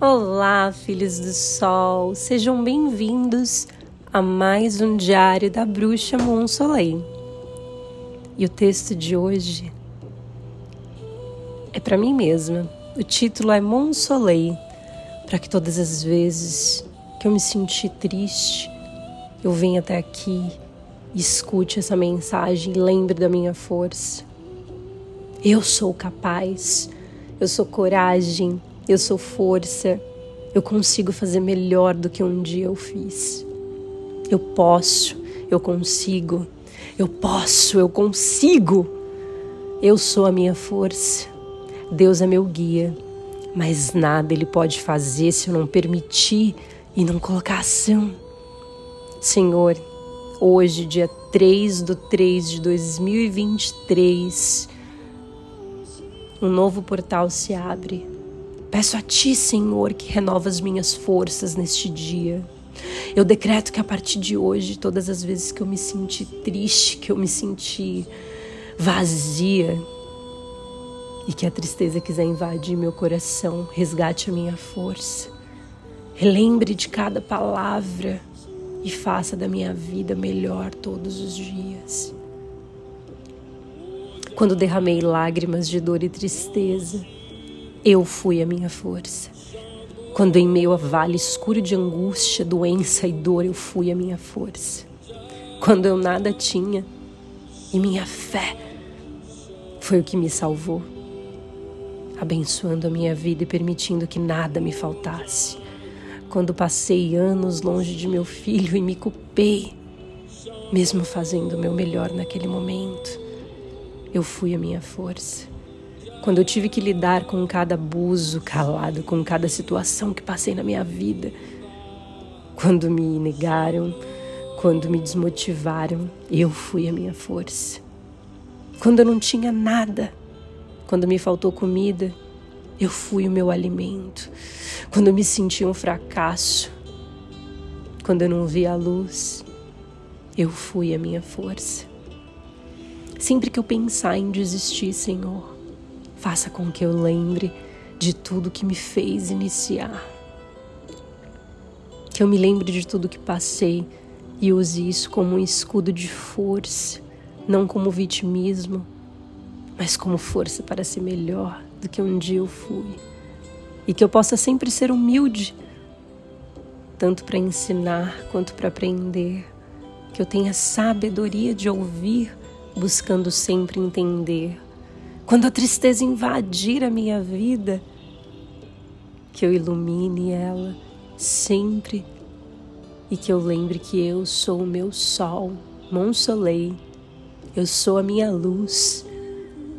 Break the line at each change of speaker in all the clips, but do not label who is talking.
Olá, filhos do sol, sejam bem-vindos a mais um diário da bruxa Monsoleil. E o texto de hoje é para mim mesma. O título é Monsoleil, para que todas as vezes que eu me senti triste, eu venha até aqui, escute essa mensagem e lembre da minha força. Eu sou capaz, eu sou coragem, eu sou força, eu consigo fazer melhor do que um dia eu fiz. Eu posso, eu consigo, eu posso, eu consigo. Eu sou a minha força. Deus é meu guia, mas nada Ele pode fazer se eu não permitir e não colocar ação. Senhor, hoje, dia 3 do 3 de 2023, um novo portal se abre Peço a Ti, Senhor, que renova as minhas forças neste dia. Eu decreto que a partir de hoje, todas as vezes que eu me senti triste, que eu me senti vazia e que a tristeza quiser invadir meu coração, resgate a minha força. Relembre de cada palavra e faça da minha vida melhor todos os dias. Quando derramei lágrimas de dor e tristeza, eu fui a minha força. Quando em meio a vale escuro de angústia, doença e dor, eu fui a minha força. Quando eu nada tinha, e minha fé foi o que me salvou, abençoando a minha vida e permitindo que nada me faltasse. Quando passei anos longe de meu filho e me culpei, mesmo fazendo o meu melhor naquele momento, eu fui a minha força quando eu tive que lidar com cada abuso calado, com cada situação que passei na minha vida, quando me negaram, quando me desmotivaram, eu fui a minha força. Quando eu não tinha nada, quando me faltou comida, eu fui o meu alimento. Quando eu me senti um fracasso, quando eu não via a luz, eu fui a minha força. Sempre que eu pensar em desistir, Senhor, Faça com que eu lembre de tudo que me fez iniciar. Que eu me lembre de tudo que passei e use isso como um escudo de força, não como vitimismo, mas como força para ser melhor do que um dia eu fui. E que eu possa sempre ser humilde, tanto para ensinar quanto para aprender. Que eu tenha sabedoria de ouvir, buscando sempre entender quando a tristeza invadir a minha vida, que eu ilumine ela sempre e que eu lembre que eu sou o meu sol, Monsoleil, eu sou a minha luz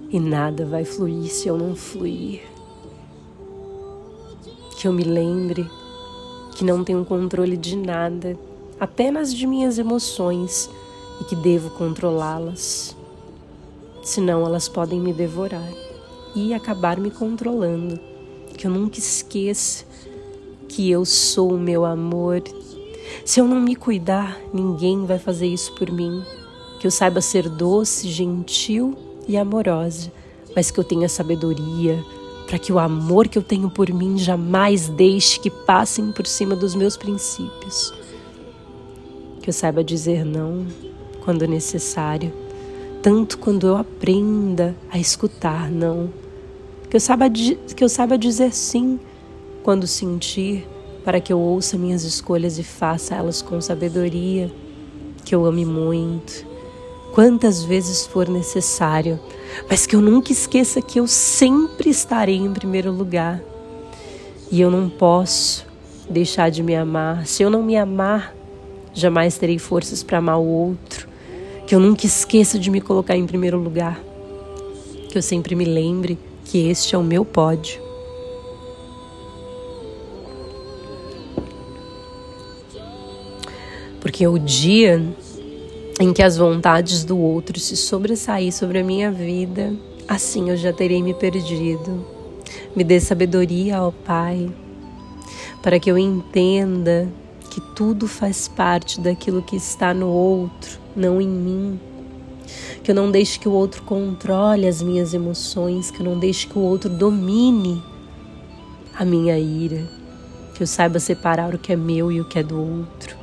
e nada vai fluir se eu não fluir. Que eu me lembre que não tenho controle de nada, apenas de minhas emoções e que devo controlá-las senão elas podem me devorar e acabar me controlando. Que eu nunca esqueça que eu sou o meu amor. Se eu não me cuidar, ninguém vai fazer isso por mim. Que eu saiba ser doce, gentil e amorosa, mas que eu tenha sabedoria para que o amor que eu tenho por mim jamais deixe que passem por cima dos meus princípios. Que eu saiba dizer não quando necessário tanto quando eu aprenda a escutar não. Que eu saiba, que eu saiba dizer sim quando sentir, para que eu ouça minhas escolhas e faça elas com sabedoria. Que eu ame muito, quantas vezes for necessário, mas que eu nunca esqueça que eu sempre estarei em primeiro lugar. E eu não posso deixar de me amar. Se eu não me amar, jamais terei forças para amar o outro que eu nunca esqueça de me colocar em primeiro lugar, que eu sempre me lembre que este é o meu pódio. Porque o dia em que as vontades do outro se sobressair sobre a minha vida, assim eu já terei me perdido. Me dê sabedoria, ó Pai, para que eu entenda que tudo faz parte daquilo que está no outro, não em mim. Que eu não deixe que o outro controle as minhas emoções, que eu não deixe que o outro domine a minha ira. que eu saiba separar o que é meu e o que é do outro,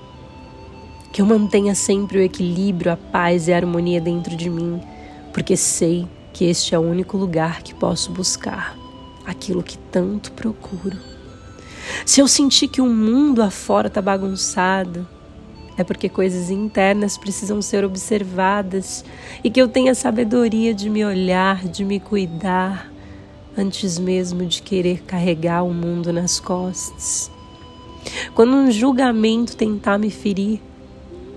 que eu mantenha sempre o equilíbrio, a paz e a harmonia dentro de mim, porque sei que este é o único lugar que posso buscar aquilo que tanto procuro. Se eu sentir que o mundo afora está bagunçado, é porque coisas internas precisam ser observadas e que eu tenha sabedoria de me olhar, de me cuidar, antes mesmo de querer carregar o mundo nas costas. Quando um julgamento tentar me ferir,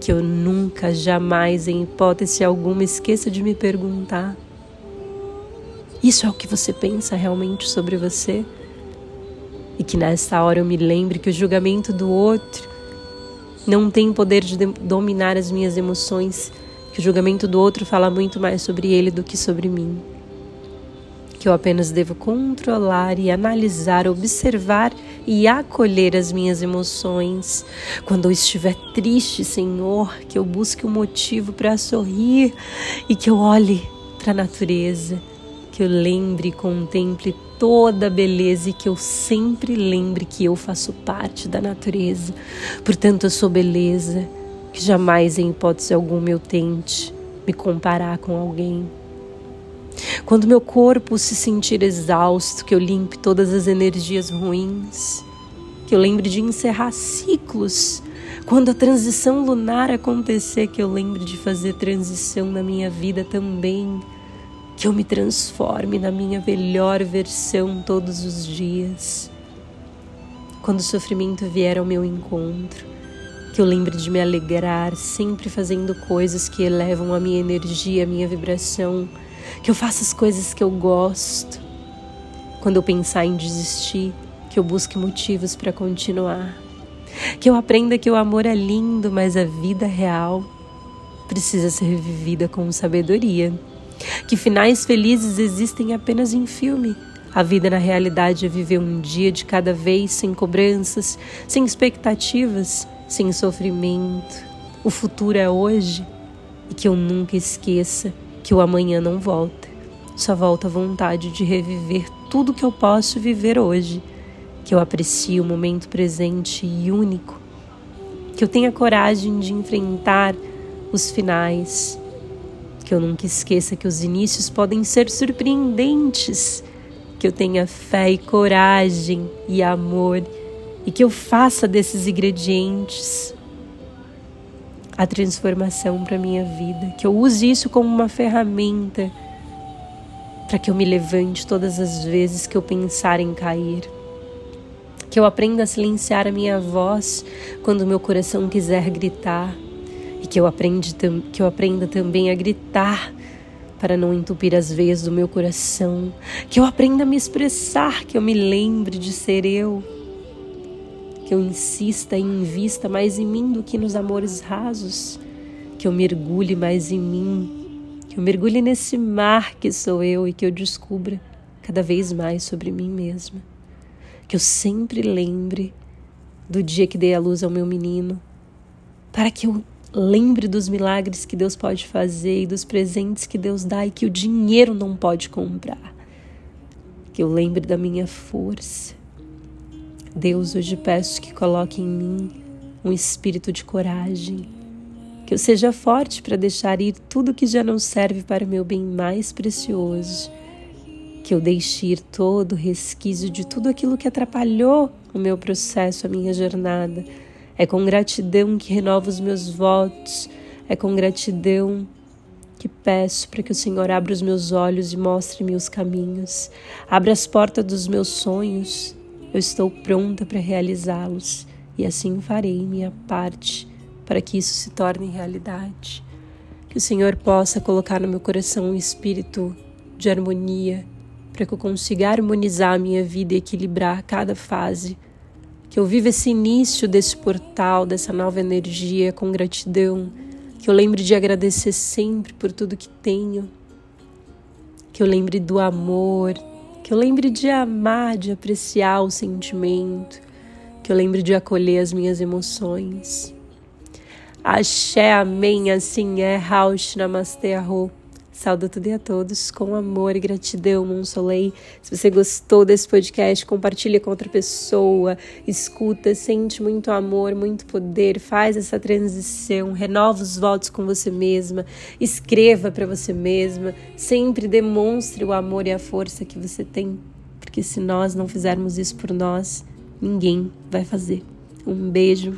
que eu nunca, jamais, em hipótese alguma, esqueça de me perguntar: Isso é o que você pensa realmente sobre você? E que nessa hora eu me lembre que o julgamento do outro não tem poder de dominar as minhas emoções, que o julgamento do outro fala muito mais sobre ele do que sobre mim. Que eu apenas devo controlar e analisar, observar e acolher as minhas emoções. Quando eu estiver triste, Senhor, que eu busque um motivo para sorrir e que eu olhe para a natureza, que eu lembre e contemple toda a beleza e que eu sempre lembre que eu faço parte da natureza. Portanto, eu sou beleza, que jamais em hipótese alguma eu tente me comparar com alguém. Quando meu corpo se sentir exausto, que eu limpe todas as energias ruins, que eu lembre de encerrar ciclos. Quando a transição lunar acontecer, que eu lembre de fazer transição na minha vida também que eu me transforme na minha melhor versão todos os dias. Quando o sofrimento vier ao meu encontro, que eu lembre de me alegrar, sempre fazendo coisas que elevam a minha energia, a minha vibração, que eu faça as coisas que eu gosto. Quando eu pensar em desistir, que eu busque motivos para continuar. Que eu aprenda que o amor é lindo, mas a vida real precisa ser vivida com sabedoria que finais felizes existem apenas em filme. A vida na realidade é viver um dia de cada vez sem cobranças, sem expectativas, sem sofrimento. O futuro é hoje e que eu nunca esqueça que o amanhã não volta. Só volta a vontade de reviver tudo que eu posso viver hoje. Que eu aprecie o momento presente e único. Que eu tenha coragem de enfrentar os finais que eu nunca esqueça que os inícios podem ser surpreendentes, que eu tenha fé e coragem e amor e que eu faça desses ingredientes a transformação para minha vida, que eu use isso como uma ferramenta para que eu me levante todas as vezes que eu pensar em cair. Que eu aprenda a silenciar a minha voz quando meu coração quiser gritar e que eu, aprende, que eu aprenda também a gritar para não entupir as veias do meu coração, que eu aprenda a me expressar, que eu me lembre de ser eu, que eu insista e invista mais em mim do que nos amores rasos, que eu mergulhe mais em mim, que eu mergulhe nesse mar que sou eu e que eu descubra cada vez mais sobre mim mesma, que eu sempre lembre do dia que dei a luz ao meu menino, para que eu Lembre dos milagres que Deus pode fazer e dos presentes que Deus dá e que o dinheiro não pode comprar. Que eu lembre da minha força. Deus, hoje peço que coloque em mim um espírito de coragem. Que eu seja forte para deixar ir tudo que já não serve para o meu bem mais precioso. Que eu deixe ir todo o resquício de tudo aquilo que atrapalhou o meu processo, a minha jornada é com gratidão que renovo os meus votos. É com gratidão que peço para que o Senhor abra os meus olhos e mostre-me os caminhos. Abra as portas dos meus sonhos. Eu estou pronta para realizá-los e assim farei minha parte para que isso se torne realidade. Que o Senhor possa colocar no meu coração um espírito de harmonia, para que eu consiga harmonizar a minha vida e equilibrar cada fase que eu viva esse início desse portal, dessa nova energia com gratidão, que eu lembre de agradecer sempre por tudo que tenho, que eu lembre do amor, que eu lembre de amar, de apreciar o sentimento, que eu lembre de acolher as minhas emoções. Axé, amém, assim é, Raush, Namastê, Arro. Saúdo tudo e a todos. Com amor e gratidão, Monsolei. Se você gostou desse podcast, compartilha com outra pessoa, escuta, sente muito amor, muito poder, faz essa transição, renova os votos com você mesma, escreva para você mesma, sempre demonstre o amor e a força que você tem, porque se nós não fizermos isso por nós, ninguém vai fazer. Um beijo